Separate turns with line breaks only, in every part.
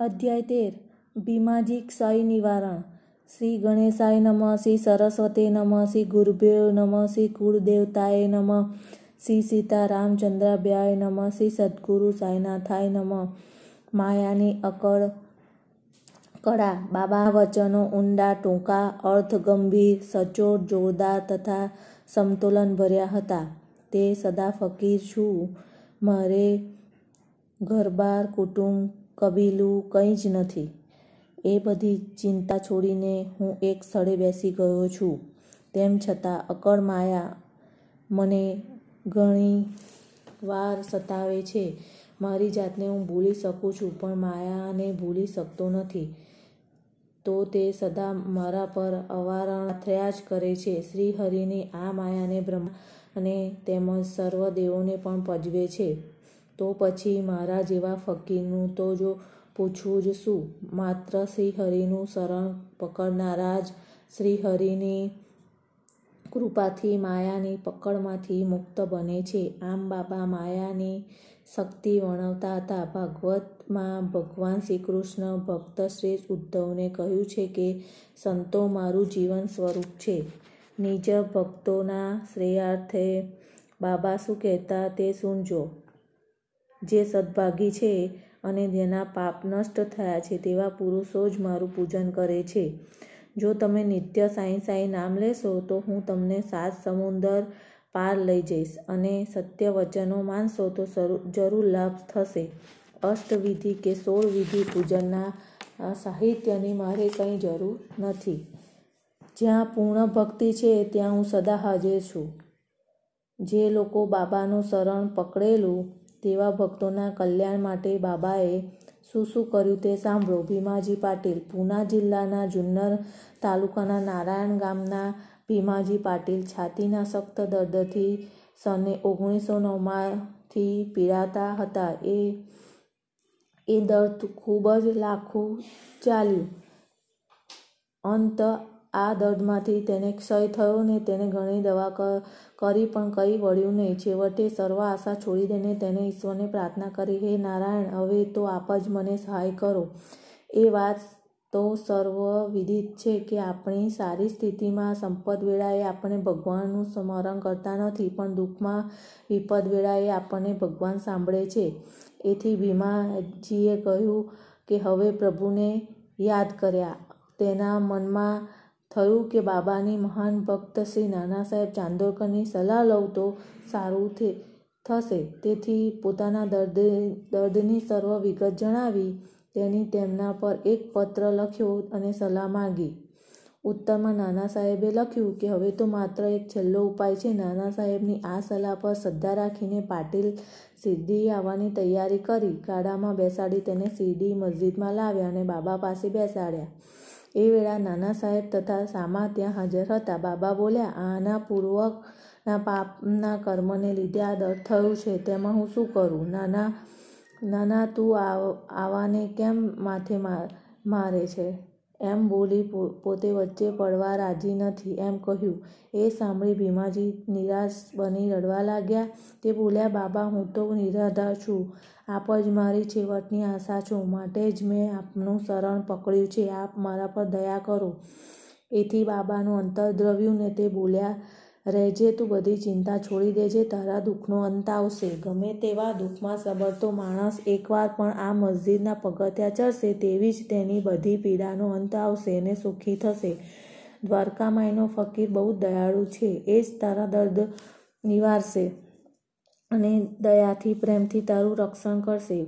અધ્યાય તેર, ભીમાજી ક્ષય નિવારણ. શ્રી ગણેશાય નમઃ, શ્રી સરસ્વતી નમઃ, શ્રી ગુરુભ્યો નમઃ, શ્રી કુળદેવતાય નમઃ, શ્રી સીતારામચંદ્રાભ્યાય નમઃ, શ્રી સદગુરુ સાઈનાથાય નમઃ. માયાની અકળ કળા, બાબા વચનો ઊંડા ટૂંકા અર્થ ગંભીર સચોટ, જોરદાર તથા સમતોલન ભર્યા હતા. તે સદા ફકીર છું. મારે ઘરબાર કુટુંબ કબીલું કંઈ જ નથી. એ બધી ચિંતા છોડીને હું એક સ્થળે બેસી ગયો છું. તેમ છતાં અકળ માયા મને ઘણી વાર સતાવે છે. મારી જાતને હું ભૂલી શકું છું, પણ માયાને ભૂલી શકતો નથી. તો તે સદા મારા પર અવારણ થયા જ કરે છે. શ્રી હરિની આ માયાને બ્રહ્મા અને તેમજ સર્વ દેવોને પણ પજવે છે. તો પછી મારા જેવા ફકીરનું તો જો પૂછવું જ શું? માત્ર શ્રીહરિનું શરણ પકડનારા જ શ્રીહરિની કૃપાથી માયાની પકડમાંથી મુક્ત બને છે. આમ બાબા માયાની શક્તિ વર્ણવતા હતા. ભાગવતમાં ભગવાન શ્રી કૃષ્ણ ભક્ત શ્રેષ્ઠ ઉદ્ધવને કહ્યું છે કે, સંતો મારું જીવન સ્વરૂપ છે. નિજ ભક્તોના શ્રેયાર્થે બાબા શું કહેતા તે સુનજો. જે સદભાગી છે અને જેના પાપ નષ્ટ થયા છે, તેવા પુરુષો જ મારું પૂજન કરે છે. જો તમે નિત્ય સાંઈ સાંઈ નામ લેશો, તો હું તમને સાત સમુદર પાર લઈ જઈશ અને સત્ય વચનો માનશો, તો જરૂર લાભ થશે. અષ્ટવિધિ કે સોળ વિધિ પૂજનના સાહિત્યની મારે કંઈ જરૂર નથી. જ્યાં પૂર્ણ ભક્તિ છે, ત્યાં હું સદા હાજર છું. જે લોકો બાબાનું શરણ પકડેલું તેવા ભક્તોના કલ્યાણ માટે બાબાએ શું શું કર્યું તે સાંભળો. ભીમાજી પાટીલ, પૂના જિલ્લાના જુન્નર તાલુકાના નારાયણ ગામના ભીમાજી પાટીલ છાતીના સખ્ત દર્દથી સને ઓગણીસો નવમાંથી પીડાતા હતા. એ એ દર્દ ખૂબ જ લાખું ચાલ્યું. અંત આ દર્દમાંથી તેને ક્ષય થયો ને તેને ઘણી દવા કરી પણ કંઈ વળ્યું નહીં. છેવટે સર્વ આશા છોડી દઈને તેને ઈશ્વરને પ્રાર્થના કરી, હે નારાયણ, હવે તો આપ જ મને સહાય કરો. એ વાત તો સર્વ વિદિત છે કે આપણી સારી સ્થિતિમાં સંપદ વેળાએ આપણે ભગવાનનું સ્મરણ કરતા નથી, પણ દુઃખમાં વિપદ વેળાએ આપણને ભગવાન સાંભળે છે. એથી ભીમાજીએ કહ્યું કે, હવે પ્રભુને યાદ કર્યા. તેના મનમાં થયું કે બાબાની મહાન ભક્ત શ્રી નાના સાહેબ ચાંદોરકરની સલાહ લઉં તો સારું થશે. તેથી પોતાના દર્દ, દર્દની સર્વ વિગત જણાવી તેની તેમના પર એક પત્ર લખ્યો અને સલાહ માંગી. ઉત્તરમાં નાના સાહેબે લખ્યું કે હવે તો માત્ર એક છેલ્લો ઉપાય છે. નાના સાહેબની આ સલાહ પર શ્રદ્ધા રાખીને પાટીલ શિરડી આવવાની તૈયારી કરી. ગાડામાં બેસાડી તેને સીડી મસ્જિદમાં લાવ્યા અને બાબા પાસે બેસાડ્યા. એ વેળા નાના સાહેબ તથા સામા ત્યાં હાજર હતા. બાબા બોલ્યા આના પૂર્વકના પાપના કર્મને લીધે આ દર્દ થયું છે. તેમાં હું શું કરું? નાના નાના તું આવાને કેમ માથે મારે છે એમ બોલી પોતે વચ્ચે પડવા રાજી નથી. એમ કહ્યું. એ સાંભળી ભીમાજી નિરાશ બની રડવા લાગ્યા. તે બોલ્યા, બાબા, હું તો નિરાધાર છું. આપ જ મારી છેવટની આશા છો, માટે જ મેં આપનું શરણ પકડ્યું છે. આપ મારા પર દયા કરો. એથી બાબાનું અંતર દ્રવ્યું ને તે બોલ્યા રહેજે. તું બધી ચિંતા છોડી દેજે, તારા દુઃખનો અંત આવશે. ગમે તેવા દુઃખમાં સબરતો માણસ એકવાર પણ આ મસ્જિદના પગથિયા ચડશે, તેવી જ તેની બધી પીડાનો અંત આવશે અને સુખી થશે. દ્વારકામાઈનો ફકીર બહુ દયાળુ છે. એ જ તારા દર્દ નિવારશે. અને દયાથી, પ્રેમથી તારું રક્ષણ કરશે.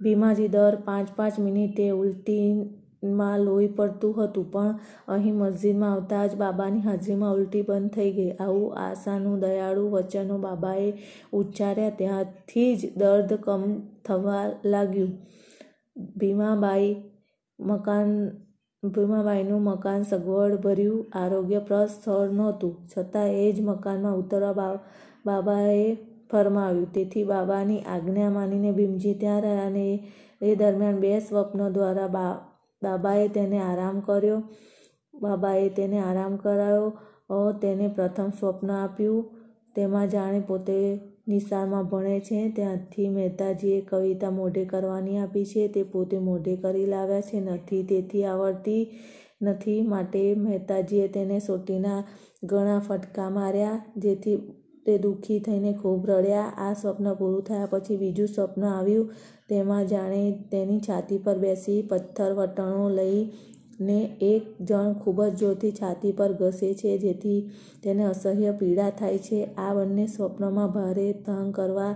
ભીમાજી દર પાંચ પાંચ મિનિટે ઉલટીમાં લોહી પડતું હતું, પણ અહીં મસ્જિદમાં આવતા જ બાબાની હાજરીમાં ઉલટી બંધ થઈ ગઈ. આવું આશાનું, દયાળુ વચનો બાબાએ ઉચ્ચાર્યા. ત્યાંથી જ દર્દ કમ થવા લાગ્યું. ભીમાબાઈ મકાન, ભીમાબાઈનું મકાન સગવડ ભર્યું આરોગ્યપ્રદ સ્થળ નહોતું. છતાં એ જ મકાનમાં ઉતરવા બાબાએ ફરમાવ્યું. તેથી બાબાની આજ્ઞા માનીને ભીમજી ત્યાં રહ્યા અને એ દરમિયાન બે સ્વપ્ન દ્વારા બા, બાબાએ તેને આરામ કર્યો. બાબાએ તેને આરામ કરાયો. તેને પ્રથમ સ્વપ્ન આપ્યું. તેમાં જાણે પોતે નિશાળમાં ભણે છે. ત્યાંથી મહેતાજીએ કવિતા મોઢે કરવાની આપી છે. તે પોતે મોઢે કરી લાવ્યા છે. નથી તેથી આવડતી નથી. માટે મહેતાજીએ તેને સોટીના ઘણા ફટકા માર્યા. જેથી તે દુઃખી થઈને ખૂબ રડ્યા. આ સ્વપ્ન પૂરું થયા પછી બીજું સ્વપ્ન આવ્યું. તેમાં જાણે તેની છાતી પર બેસી પથ્થર વટણો લઈને એક જણ ખૂબ જ જોરથી છાતી પર ઘસે છે, જેથી તેને અસહ્ય પીડા થાય છે. આ બંને સ્વપ્નમાં ભારે તંગ કરવા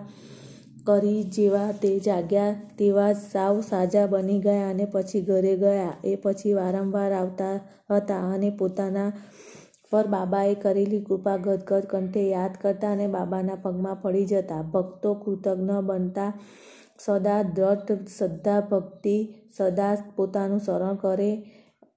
કરી જેવા તે જાગ્યા તેવા સાવ સાજા બની ગયા અને પછી ઘરે ગયા. એ પછી વારંવાર આવતા હતા અને પોતાના પર બાબાએ કરેલી કૃપા ગદગદ કંઠે યાદ કરતા અને બાબાના પગમાં પડી જતા. ભક્તો કૃતજ્ઞ બનતા સદા દ્રઢ શ્રદ્ધા ભક્તિ સદા પોતાનું શરણ કરે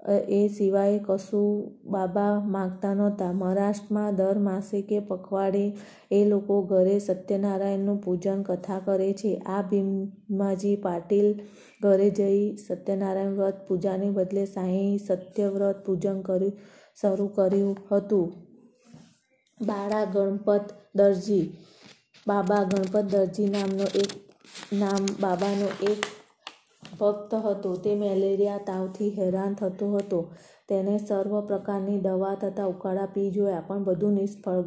એ સિવાય કશું બાબા માગતા નહોતા. મહારાષ્ટ્રમાં દર માસે કે પખવાડે એ લોકો ઘરે સત્યનારાયણનું પૂજન કથા કરે છે. આ ભીમાજી પાટીલ ઘરે જઈ સત્યનારાયણ વ્રત પૂજાને બદલે સાંઈ સત્યવ્રત પૂજન કર્યું, શરૂ કર્યું હતું. બાળા ગણપત દરજી. બાબા ગણપત દરજી નામનો એક, નામ બાબાનો એક ભક્ત હતો. તે મેલેરિયા તાવથી હેરાન થતો હતો. તેને સર્વ પ્રકારની દવા તથા ઉકાળા પી જોયા, પણ બધું નિષ્ફળ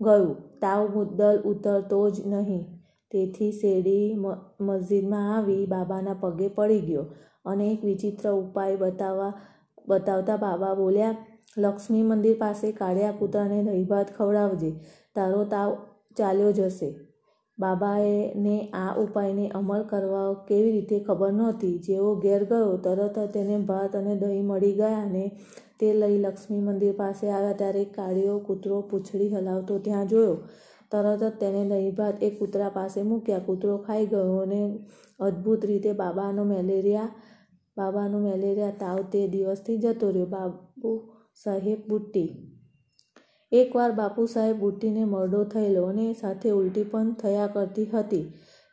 ગયું. તાવ મુદ્દલ ઉતરતો જ નહીં. તેથી શેરડી મસ્જિદમાં આવી બાબાના પગે પડી ગયો અને એક વિચિત્ર ઉપાય બતાવવા, બતાવતા બાબા બોલ્યા, લક્ષ્મી મંદિર પાસે કાળિયા કૂતરાને દહીં ભાત ખવડાવજે. તારો તાવ ચાલ્યો જશે. બાબાને આ ઉપાયને અમલ કરવા કેવી રીતે ખબર નહોતી. જેવો ઘેર ગયો, તરત જ તેને ભાત અને દહીં મળી ગયા અને તે લઈ લક્ષ્મી મંદિર પાસે આવ્યા ત્યારે કાળીયો કૂતરો પૂંછડી હલાવતો ત્યાં જોયો. તરત જ તેને દહીં ભાત એ કૂતરા પાસે મૂક્યા. કૂતરો ખાઈ ગયો અને અદ્ભુત રીતે બાબાનો મેલેરિયા બાબાનો મેલેરિયા તાવ તે દિવસથી જતો રહ્યો. બાબુ સાહેબ બુટ્ટી એકવાર બાપુ સાહેબ બુટ્ટીને મરડો થયેલો અને સાથે ઉલટી પણ થયા કરતી હતી.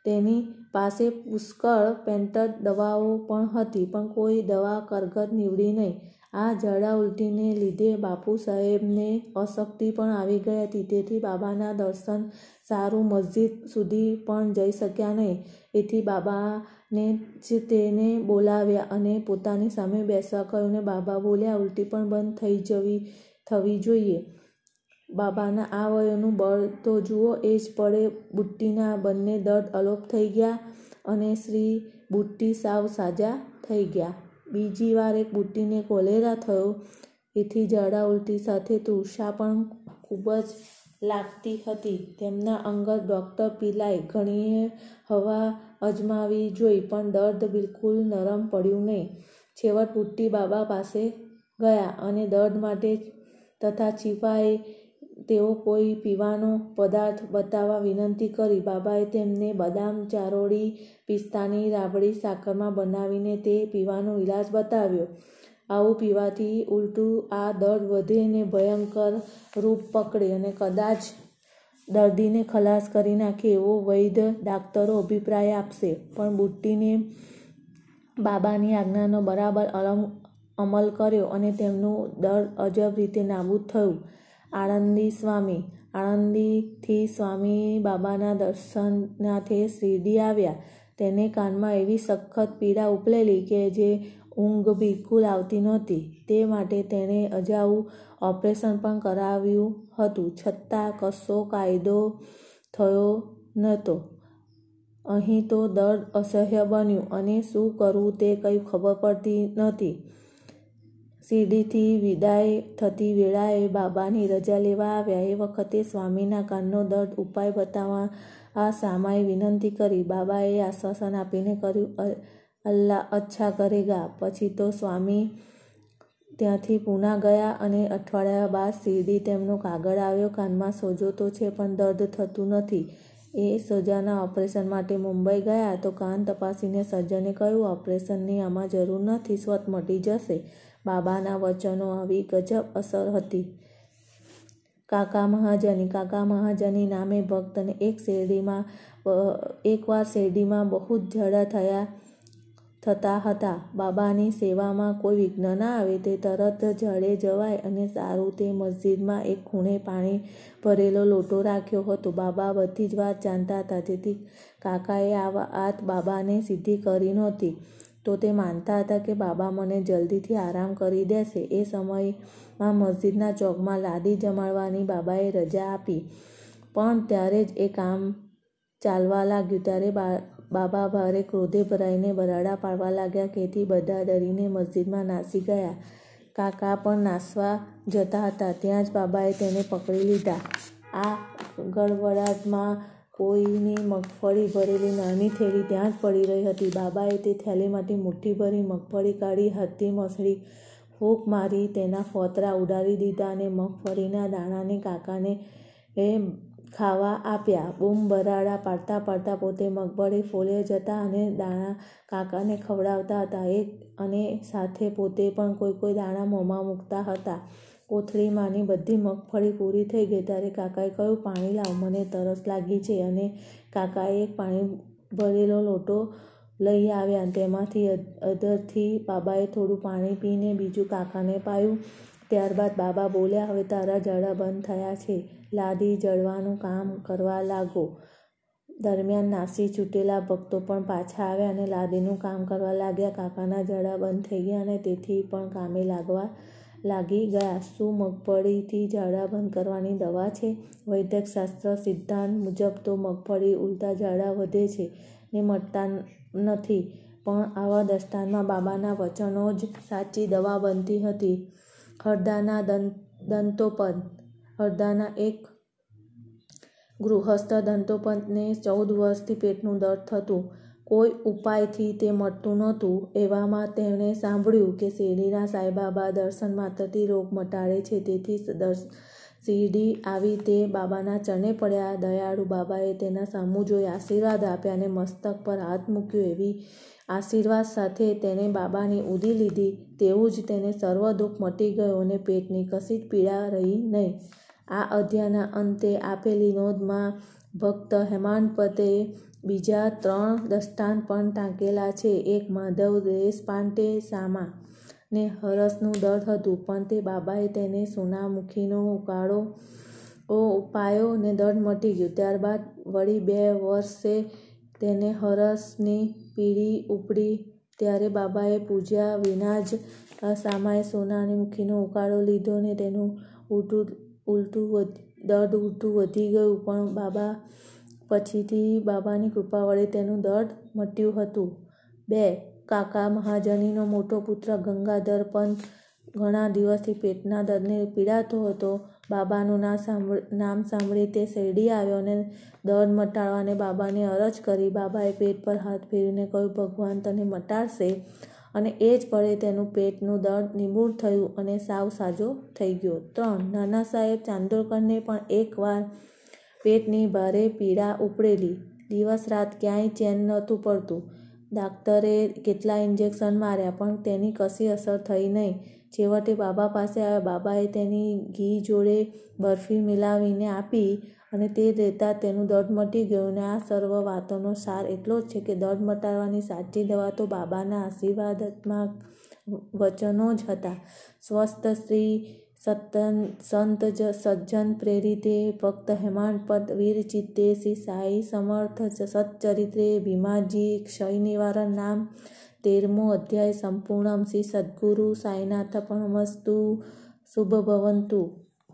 તેની પાસે પુષ્કળ પેન્ટર દવાઓ પણ હતી, પણ કોઈ દવા કરગત નીવડી નહીં. આ ઝાડા ઉલટીને લીધે બાપુ સાહેબને અશક્તિ પણ આવી ગઈ હતી. તેથી બાબાના દર્શન સારું મસ્જિદ સુધી પણ જઈ શક્યા નહીં. એથી બાબાને જ તેને બોલાવ્યા અને પોતાની સામે બેસવા કહ્યું ને બાબા બોલ્યા, ઉલટી પણ બંધ થઈ જવી, થવી જોઈએ. બાબાના આ વયોનું બળ તો જુઓ, એ જ પડે બુટ્ટીના બંને દર્દ અલોપ થઈ ગયા અને શ્રી બુટ્ટી સાવ સાજા થઈ ગયા. બીજી વાર એક બુટ્ટીને કોલેરા થયો. એથી ઝાડા ઉલટી સાથે તૃષા પણ ખૂબ જ લાગતી હતી. તેમના અંગત ડૉક્ટર પીલાય ઘણીએ હવા અજમાવી જોઈ, પણ દર્દ બિલકુલ નરમ પડ્યું નહીં. છેવટ બુટ્ટી બાબા પાસે ગયા અને દર્દ માટે તથા છીપાએ તેઓ કોઈ પીવાનો પદાર્થ બતાવવા વિનંતી કરી બાબાએ તેમને બદામ, ચારોળી, પિસ્તાની રાબડી સાકરમાં બનાવીને તે પીવાનો ઈલાજ બતાવ્યો. આવું પીવાથી ઉલટું આ દર્દ વધે ને ભયંકર રૂપ પકડે અને કદાચ દર્દીને ખલાસ કરી નાખે એવો વૈદ્ય ડાક્ટરો અભિપ્રાય આપશે. પણ બુટ્ટીને બાબાની આજ્ઞાનો બરાબર અમલ કર્યો અને તેમનું દર્દ અજબ રીતે નાબૂદ થયું. આણંદી સ્વામી. આણંદીથી સ્વામી બાબાના દર્શનાથે શિરડી આવ્યા. તેને કાનમાં એવી સખત પીડા ઉપલેલી કે જે ઊંઘ બિલકુલ આવતી નહોતી. તે માટે તેણે અજાવું ઓપરેશન પણ કરાવ્યું હતું. છતાં કશો કાયદો થયો નહોતો. અહીં તો દર્દ અસહ્ય બન્યું. અને શું કરવું તે કંઈ ખબર પડતી નહોતી. શિરડીથી વિદાય થતી વેળાએ બાબાની રજા લેવા આવ્યા. એ વખતે સ્વામીના કાનનો દર્દ ઉપાય બતાવવા આ સામાએ વિનંતી કરી. બાબાએ આશ્વાસન આપીને કર્યું અલ્લાહ અચ્છા કરેગા. પછી તો સ્વામી ત્યાંથી પૂના ગયા અને અઠવાડિયા બાદ શિરડી તેમનો કાગળ આવ્યો. કાનમાં સોજો તો છે, પણ દર્દ થતું નથી. એ સોજાના ઓપરેશન માટે મુંબઈ ગયા તો કાન તપાસીને સર્જને કહ્યું, ઓપરેશનની આમાં જરૂર નથી, સ્વત મટી જશે. બાબાના વચનો આવી ગજબ અસર હતી. કાકા મહાજની કાકા મહાજની નામે ભક્તને એક શેરડીમાં એકવાર શેરડીમાં બહુ જ જડા થયા, થતા હતા. બાબાની સેવામાં કોઈ વિઘ્ન ના આવે તે તરત જડે જવાય અને સારું તે મસ્જિદમાં એક ખૂણે પાણી ભરેલો લોટો રાખ્યો હતો. બાબા બધી જ વાત જાણતા હતા તેથી કાકાએ આ વાત બાબાને સીધી કરી નહોતી. તો તે માનતા હતા કે બાબા મને જલ્દીથી આરામ કરી દેશે. એ સમયમાં મસ્જિદના ચોકમાં લાદી જમાડવાની બાબાએ રજા આપી. પણ ત્યારે જ એ કામ ચાલવા લાગ્યું. ત્યારે બાબા ભારે ક્રોધે ભરાઈને બરાડા પાડવા લાગ્યા. તેથી બધા ડરીને મસ્જિદમાં નાસી ગયા. કાકા પણ નાસવા જતા હતા. ત્યાં જ બાબાએ તેને પકડી લીધા. આ ગડબડાટમાં કોઈની મગફળી ભરેલી નાની થેલી ત્યાં જ પડી રહી હતી. બાબાએ તે થેલીમાંથી મુઠ્ઠી ભરી મગફળી કાઢી હતી મસળી, ફૂંક મારી, તેના ફોતરા ઉડાડી દીધા અને મગફળીના દાણાને કાકાને એ ખાવા આપ્યા. બૂમ બરાડા પાડતા પાડતા પોતે મગફળી ફોલે જતા અને દાણા કાકાને ખવડાવતા હતા. એક અને સાથે પોતે પણ કોઈ કોઈ દાણા મોંમાં મૂકતા હતા. કોથળીમાંની બધી મગફળી પૂરી થઈ ગઈ ત્યારે કાકાએ કહ્યું, પાણી લાવ, મને તરસ લાગી છે. અને કાકાએ એક પાણી ભરેલો લોટો લઈ આવ્યા તેમાંથી અધરથી બાબાએ થોડું પાણી પીને બીજું કાકાને પાયું. ત્યારબાદ બાબા બોલ્યા, હવે તારા જળા બંધ થયા છે. લાદી જળવાનું કામ કરવા લાગો. દરમિયાન નાસી છૂટેલા ભક્તો પણ પાછા આવ્યા અને લાદીનું કામ કરવા લાગ્યા. કાકાના જળા બંધ થઈ ગયા અને તેથી પણ કામે લાગવા લાગી ગયા. શું મગફળીથી ઝાડા બંધ કરવાની દવા છે? વૈદ્યકશાસ્ત્ર સિદ્ધાંત મુજબ તો મગફળી ઉલટા ઝાડા વધે છે ને મટતા નથી, પણ આવા દસ્તાનમાં બાબાના વચનો જ સાચી દવા બનતી હતી. હરદાના દંતોપંત. હરદાના એક ગૃહસ્થ દંતોપંતને ચૌદ વર્ષથી પેટનું દર્દ થતું કોઈ ઉપાયથી તે મટતું નહોતું એવામાં તેમણે સાંભળ્યું કે શિરડીના સાંઈબાબા દર્શન માત્રથી રોગ મટાડે છે, તેથી શિરડી આવી તે બાબાના ચરણે પડ્યા. દયાળુ બાબાએ તેના સામું જોઈ આશીર્વાદ આપ્યા અને મસ્તક પર હાથ મૂક્યો એવી આશીર્વાદ સાથે તેણે બાબાની ઉદી લીધી. તેવું જ તેને સર્વ દુઃખ મટી ગયું અને પેટની કશી જ પીડા રહી નહીં. આ અધ્યાયના અંતે આપેલી નોંધમાં ભક્ત હેમાંડપતે બીજા ત્રણ દસ્તાન પણ ટાંકેલા છે. એક માધવ દેશપાંડે સામા ને હરસનું દર્દ હતું, પણ તે બાબાએ તેને સોનામુખીનો ઉકાળો પાયો ને દર્દ મટી ગયું. ત્યારબાદ વળી બે વર્ષે તેને હરસની પીડી ઉપડી. ત્યારે બાબાએ પૂજ્યા વિના જ સામાએ સોનાની મુખીનો ઉકાળો લીધો ને તેનું ઉલટું ઉલટું દર્દ ઉલટું વધી ગયું. પણ બાબા પછીથી બાબાની કૃપા વડે તેનું દર્દ મટ્યું હતું. બે, કાકા મહાજનીનો મોટો પુત્ર ગંગાધર પંત ઘણા દિવસથી પેટના દર્દને પીડાતો હતો. બાબાનું ના સાંભળ, નામ સાંભળી તે શેરડી આવ્યો અને દર્દ મટાડવાને બાબાને અરજ કરી. બાબાએ પેટ પર હાથ ફેરવીને કહ્યું, ભગવાન તને મટાડશે. અને એ જ પળે તેનું પેટનું દર્દ નિમૂળ થયું અને સાવ સાજો થઈ ગયો. ત્રણ, નાના સાહેબ ચાંદોરકરને પણ એકવાર પેટની ભારે પીડા ઉપડેલી. દિવસ રાત ક્યાંય ચેન નહોતું પડતું. ડાક્ટરે કેટલા ઇન્જેક્શન માર્યા, પણ તેની કશી અસર થઈ નહીં. છેવટે બાબા પાસે આવ્યા. બાબાએ તેની ઘી જોડે બરફી મિલાવીને આપી અને તે દેતા તેનું દર્દ મટી ગયું અને આ સર્વ વાતોનો સાર એટલો જ છે કે દર્દ મટાડવાની સાચી દવા તો બાબાના આશીર્વાદમાં વચનો જ હતા. સ્વસ્થ સ્ત્રી સતન સંત જ સજ્જન પ્રેરિતે ભક્ત હેમાંડપદ વીરચિત્તે શ્રી સાઈ સમર્થ સચ્ચરિત્રે ભીમાજી ક્ષય નિવારણ નામ તેરમો અધ્યાય સંપૂર્ણમ શ્રી સદ્ગુરુ સાઈનાથ પરમસ્તુ. શુભ ભવંતુ.